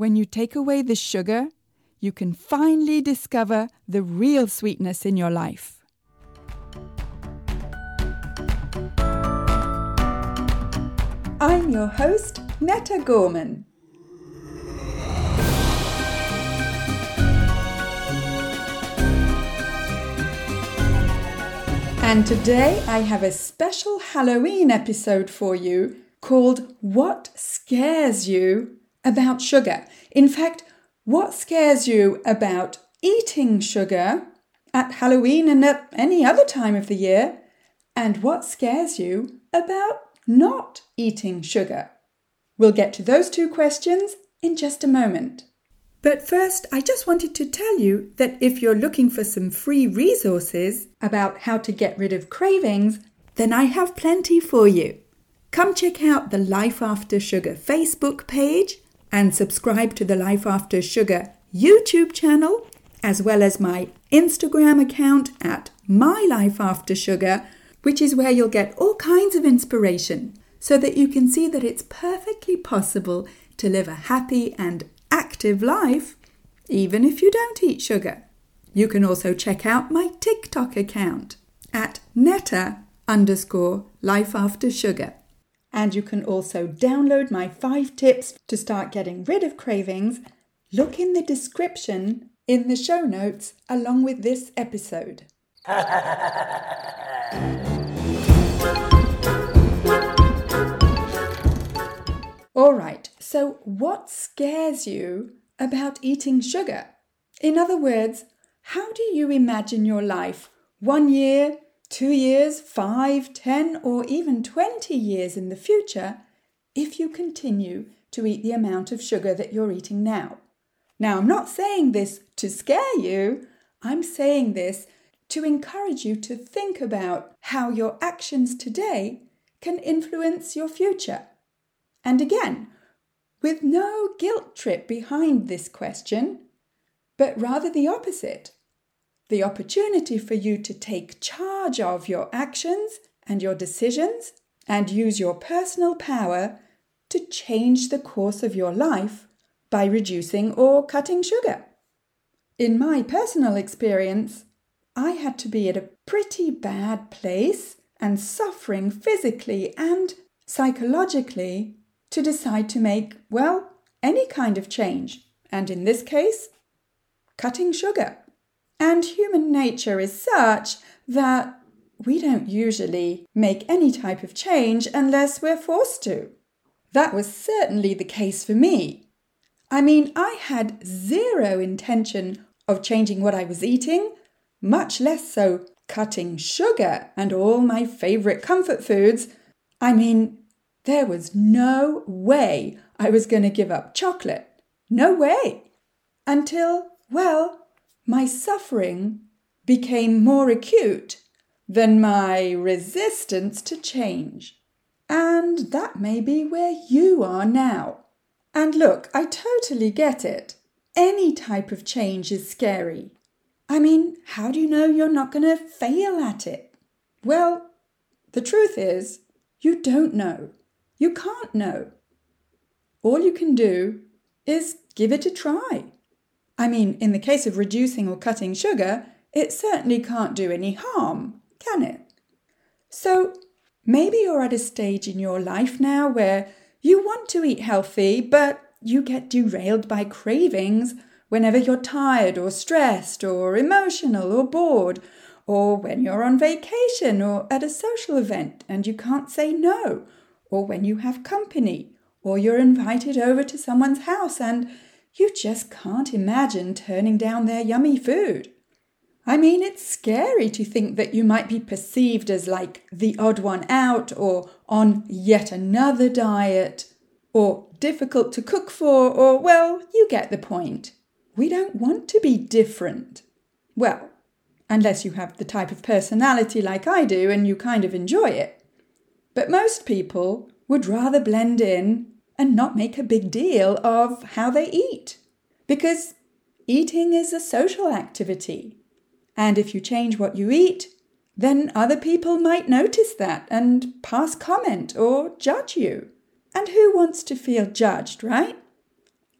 when you take away the sugar, you can finally discover the real sweetness in your life. I'm your host, Netta Gorman. And today I have a special Halloween episode for you called What Scares You About Sugar. In fact, what scares you about eating sugar at Halloween and at any other time of the year? And what scares you about not eating sugar? We'll get to those two questions in just a moment. But first, I just wanted to tell you that if you're looking for some free resources about how to get rid of cravings, then I have plenty for you. Come check out the Life After Sugar Facebook page and subscribe to the Life After Sugar YouTube channel, as well as my Instagram account at My Life After Sugar, which is where you'll get all kinds of inspiration so that you can see that it's perfectly possible to live a happy and active life even if you don't eat sugar. You can also check out my TikTok account at netta underscore life after sugar. And you can also download my five tips to start getting rid of cravings. Look in the description in the show notes along with this episode. All right, so what scares you about eating sugar? In other words, how do you imagine your life one year, two years, five, ten, or even 20 years in the future if you continue to eat the amount of sugar that you're eating now. Now, I'm not saying this to scare you, I'm saying this to encourage you to think about how your actions today can influence your future. And again, with no guilt trip behind this question, but rather the opposite the opportunity for you to take charge of your actions and your decisions and use your personal power to change the course of your life by reducing or cutting sugar. In my personal experience, I had to be at a pretty bad place and suffering physically and psychologically to decide to make, well, any kind of change, and in this case, cutting sugar. And human nature is such that we don't usually make any type of change unless we're forced to. That was certainly the case for me. I mean, I had zero intention of changing what I was eating, much less so cutting sugar and all my favourite comfort foods. I mean, there was no way I was going to give up chocolate. No way. Until, well, my suffering became more acute than my resistance to change. And that may be where you are now. And look, I totally get it. Any type of change is scary. I mean, how do you know you're not going to fail at it? Well, the truth is, you don't know. You can't know. All you can do is give it a try. I mean, in the case of reducing or cutting sugar, it certainly can't do any harm, can it? So maybe you're at a stage in your life now where you want to eat healthy, but you get derailed by cravings whenever you're tired or stressed or emotional or bored, or when you're on vacation or at a social event and you can't say no, or when you have company, or you're invited over to someone's house and you just can't imagine turning down their yummy food. I mean, it's scary to think that you might be perceived as like the odd one out or on yet another diet or difficult to cook for or, well, you get the point. we don't want to be different. Well, unless you have the type of personality like I do and you kind of enjoy it. But most people would rather blend in and not make a big deal of how they eat. Because eating is a social activity. And if you change what you eat, then other people might notice that and pass comment or judge you. And who wants to feel judged, right?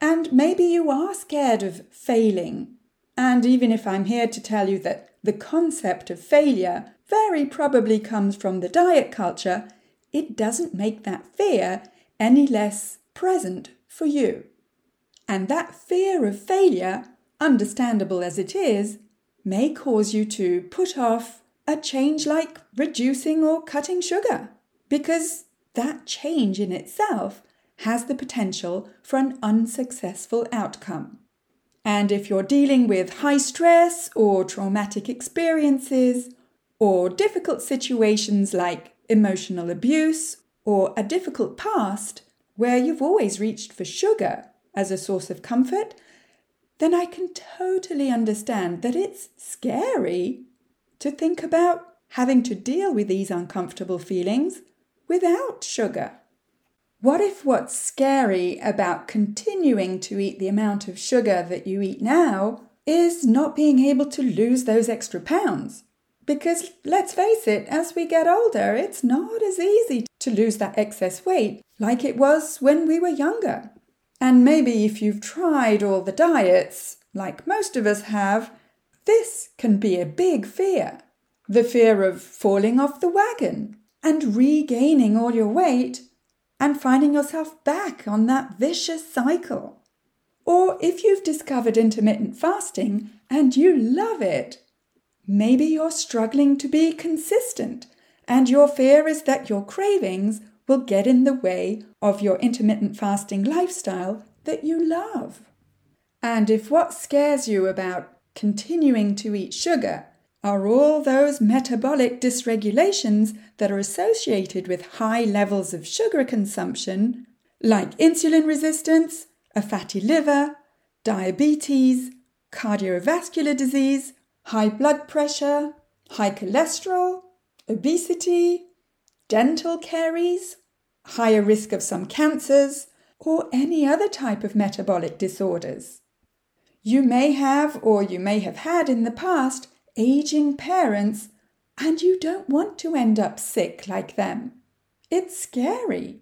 And maybe you are scared of failing. And even if I'm here to tell you that the concept of failure very probably comes from the diet culture, it doesn't make that fear any less present for you. And that fear of failure, understandable as it is, may cause you to put off a change like reducing or cutting sugar, because that change in itself has the potential for an unsuccessful outcome. And if you're dealing with high stress or traumatic experiences, or difficult situations like emotional abuse or a difficult past where you've always reached for sugar as a source of comfort, then I can totally understand that it's scary to think about having to deal with these uncomfortable feelings without sugar. What if what's scary about continuing to eat the amount of sugar that you eat now is not being able to lose those extra pounds? Because let's face it, as we get older, it's not as easy to lose that excess weight like it was when we were younger. And maybe if you've tried all the diets, like most of us have, this can be a big fear. The fear of falling off the wagon and regaining all your weight and finding yourself back on that vicious cycle. Or if you've discovered intermittent fasting and you love it, maybe you're struggling to be consistent and your fear is that your cravings will get in the way of your intermittent fasting lifestyle that you love. And if what scares you about continuing to eat sugar are all those metabolic dysregulations that are associated with high levels of sugar consumption, like insulin resistance, a fatty liver, diabetes, cardiovascular disease, high blood pressure, high cholesterol, obesity, dental caries, higher risk of some cancers, or any other type of metabolic disorders. You may have, or you may have had in the past, aging parents, and you don't want to end up sick like them. It's scary.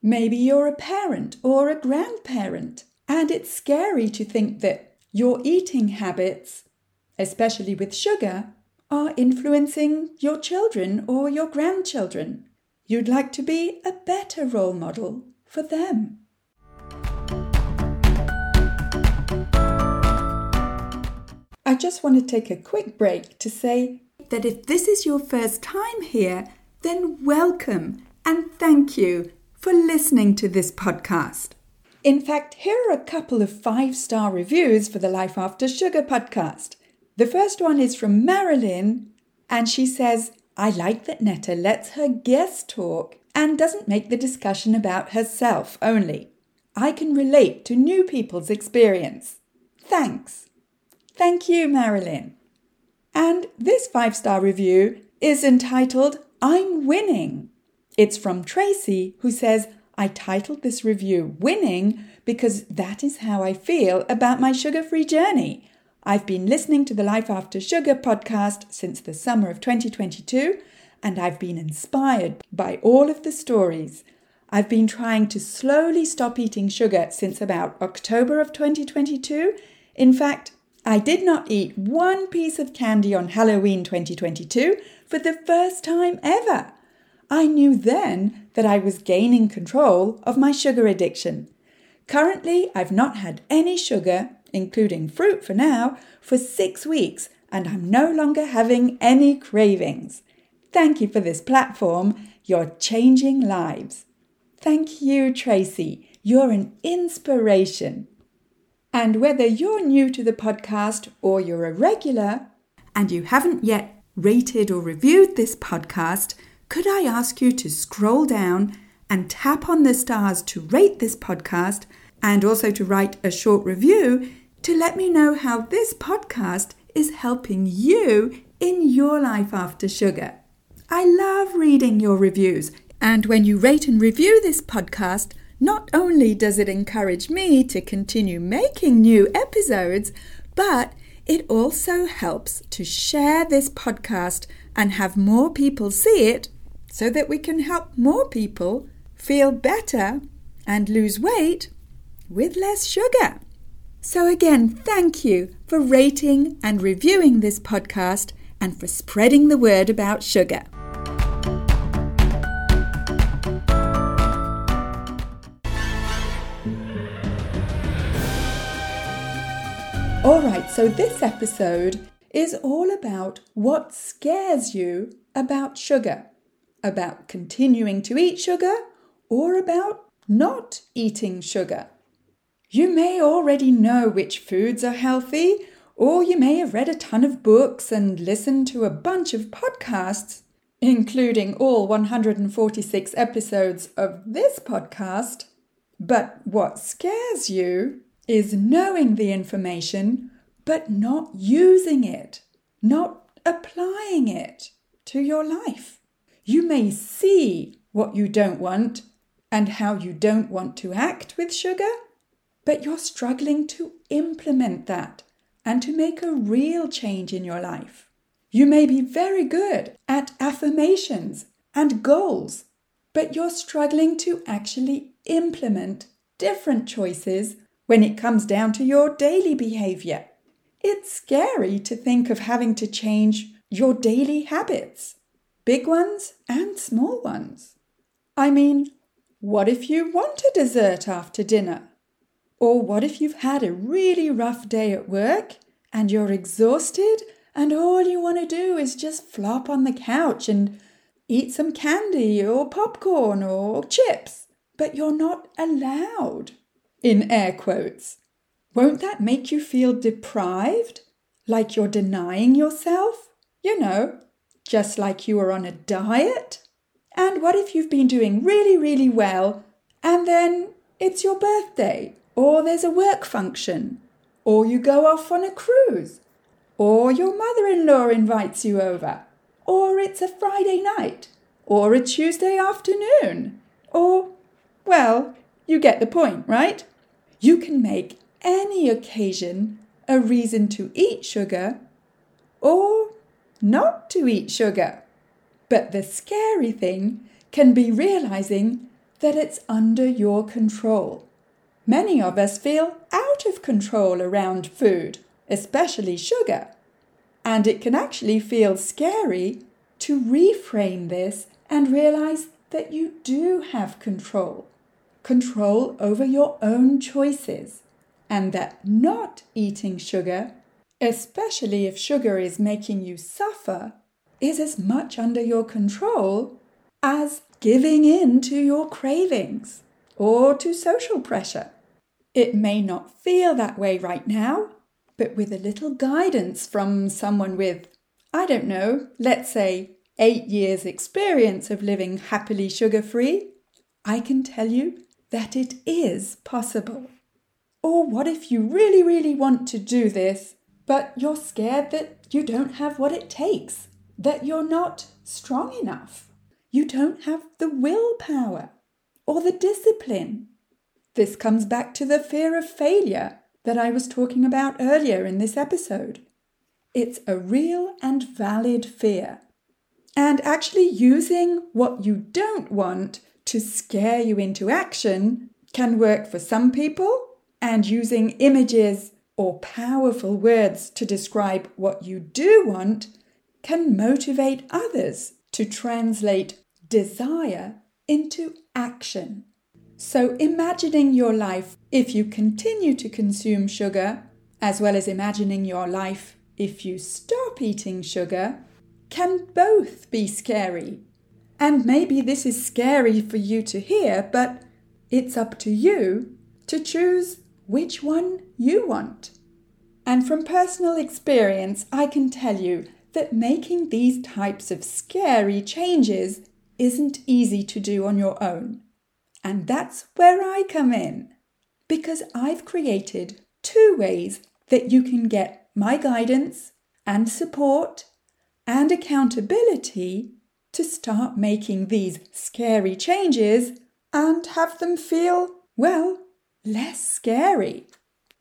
Maybe you're a parent or a grandparent, and it's scary to think that your eating habits, especially with sugar, are influencing your children or your grandchildren. You'd like to be a better role model for them. I just want to take a quick break to say that if this is your first time here, then welcome and thank you for listening to this podcast. In fact, here are a couple of five star reviews for the Life After Sugar podcast. The first one is from Marilyn, and she says, I like that Netta lets her guest talk and doesn't make the discussion about herself only. I can relate to new people's experience. Thanks. Thank you, Marilyn. And this five star review is entitled I'm Winning. It's from Tracy, who says, I titled this review Winning because that is how I feel about my sugar free journey. I've been listening to the Life After Sugar podcast since the summer of 2022, and I've been inspired by all of the stories. I've been trying to slowly stop eating sugar since about October of 2022. In fact, I did not eat one piece of candy on Halloween 2022 for the first time ever. I knew then that I was gaining control of my sugar addiction. Currently, I've not had any sugar including fruit for now, for six weeks, and I'm no longer having any cravings. Thank you for this platform. You're changing lives. Thank you, Tracy. You're an inspiration. And whether you're new to the podcast or you're a regular and you haven't yet rated or reviewed this podcast, could I ask you to scroll down and tap on the stars to rate this podcast and also to write a short review to let me know how this podcast is helping you in your life after sugar. I love reading your reviews, and when you rate and review this podcast, not only does it encourage me to continue making new episodes, but it also helps to share this podcast and have more people see it so that we can help more people feel better and lose weight with less sugar. So, again, thank you for rating and reviewing this podcast and for spreading the word about sugar. All right, so this episode is all about what scares you about sugar, about continuing to eat sugar, or about not eating sugar. You may already know which foods are healthy, or you may have read a ton of books and listened to a bunch of podcasts, including all 146 episodes of this podcast. But what scares you is knowing the information but not using it, not applying it to your life. You may see what you don't want and how you don't want to act with sugar, but you're struggling to implement that and to make a real change in your life. You may be very good at affirmations and goals, but you're struggling to actually implement different choices when it comes down to your daily behavior. It's scary to think of having to change your daily habits, big ones and small ones. I mean, what if you want a dessert after dinner? Or what if you've had a really rough day at work and you're exhausted and all you want to do is just flop on the couch and eat some candy or popcorn or chips, but you're not allowed? in air quotes. Won't that make you feel deprived? Like you're denying yourself? You know, just like you are on a diet? And what if you've been doing really, really well and then it's your birthday, or there's a work function, or you go off on a cruise, or your mother in law invites you over, or it's a Friday night, or a Tuesday afternoon, or, well, you get the point, right? You can make any occasion a reason to eat sugar or not to eat sugar. But the scary thing can be realizing that it's under your control. Many of us feel out of control around food, especially sugar. And it can actually feel scary to reframe this and realize that you do have control control over your own choices, and that not eating sugar, especially if sugar is making you suffer, is as much under your control as giving in to your cravings or to social pressure. It may not feel that way right now, but with a little guidance from someone with, I don't know, let's say eight years' experience of living happily sugar free, I can tell you that it is possible. Or what if you really, really want to do this, but you're scared that you don't have what it takes, that you're not strong enough, you don't have the willpower or the discipline? This comes back to the fear of failure that I was talking about earlier in this episode. It's a real and valid fear. And actually using what you don't want to scare you into action can work for some people, and using images or powerful words to describe what you do want can motivate others to translate desire into action. So, imagining your life if you continue to consume sugar, as well as imagining your life if you stop eating sugar, can both be scary and maybe this is scary for you to hear, but it's up to you to choose which one you want. And from personal experience, I can tell you that making these types of scary changes isn't easy to do on your own. And that's where I come in. Because I've created two ways that you can get my guidance and support and accountability to start making these scary changes and have them feel, well, less scary.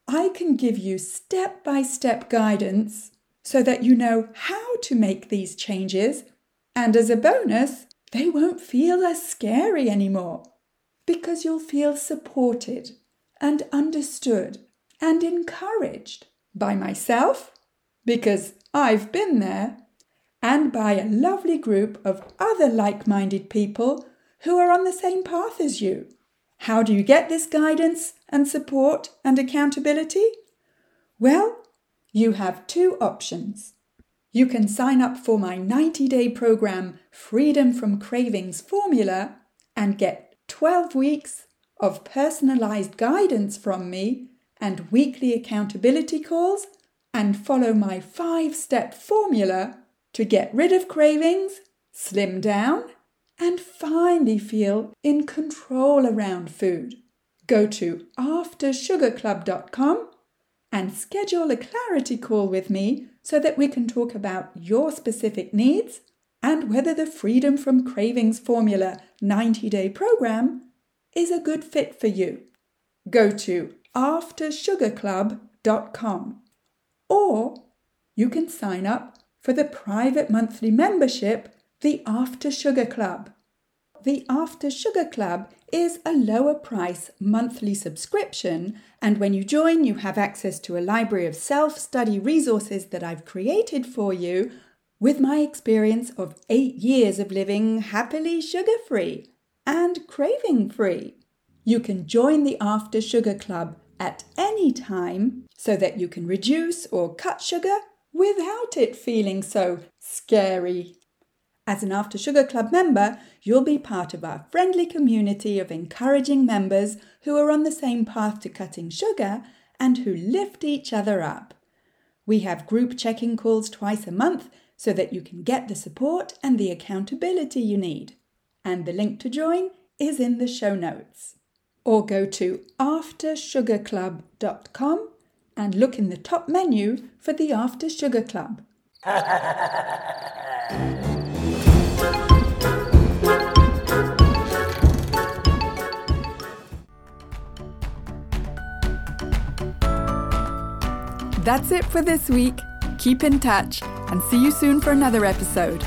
I can give you step by step guidance so that you know how to make these changes, and as a bonus, they won't feel as scary anymore because you'll feel supported and understood and encouraged by myself because I've been there and by a lovely group of other like minded people who are on the same path as you. How do you get this guidance and support and accountability? Well, you have two options. You can sign up for my 90 day program, Freedom from Cravings Formula, and get 12 weeks of personalized guidance from me and weekly accountability calls, and follow my five step formula to get rid of cravings, slim down, and finally feel in control around food. Go to aftersugarclub.com and schedule a clarity call with me so that we can talk about your specific needs and whether the Freedom from Cravings Formula 90 day program is a good fit for you. Go to aftersugarclub.com or you can sign up for the private monthly membership, the After Sugar Club. The After Sugar Club is a lower price monthly subscription, and when you join, you have access to a library of self study resources that I've created for you with my experience of eight years of living happily sugar free and craving free. You can join the After Sugar Club at any time so that you can reduce or cut sugar without it feeling so scary. As an After Sugar Club member, you'll be part of our friendly community of encouraging members who are on the same path to cutting sugar and who lift each other up. We have group checking calls twice a month so that you can get the support and the accountability you need. And the link to join is in the show notes. Or go to aftersugarclub.com and look in the top menu for the After Sugar Club. That's it for this week. Keep in touch and see you soon for another episode.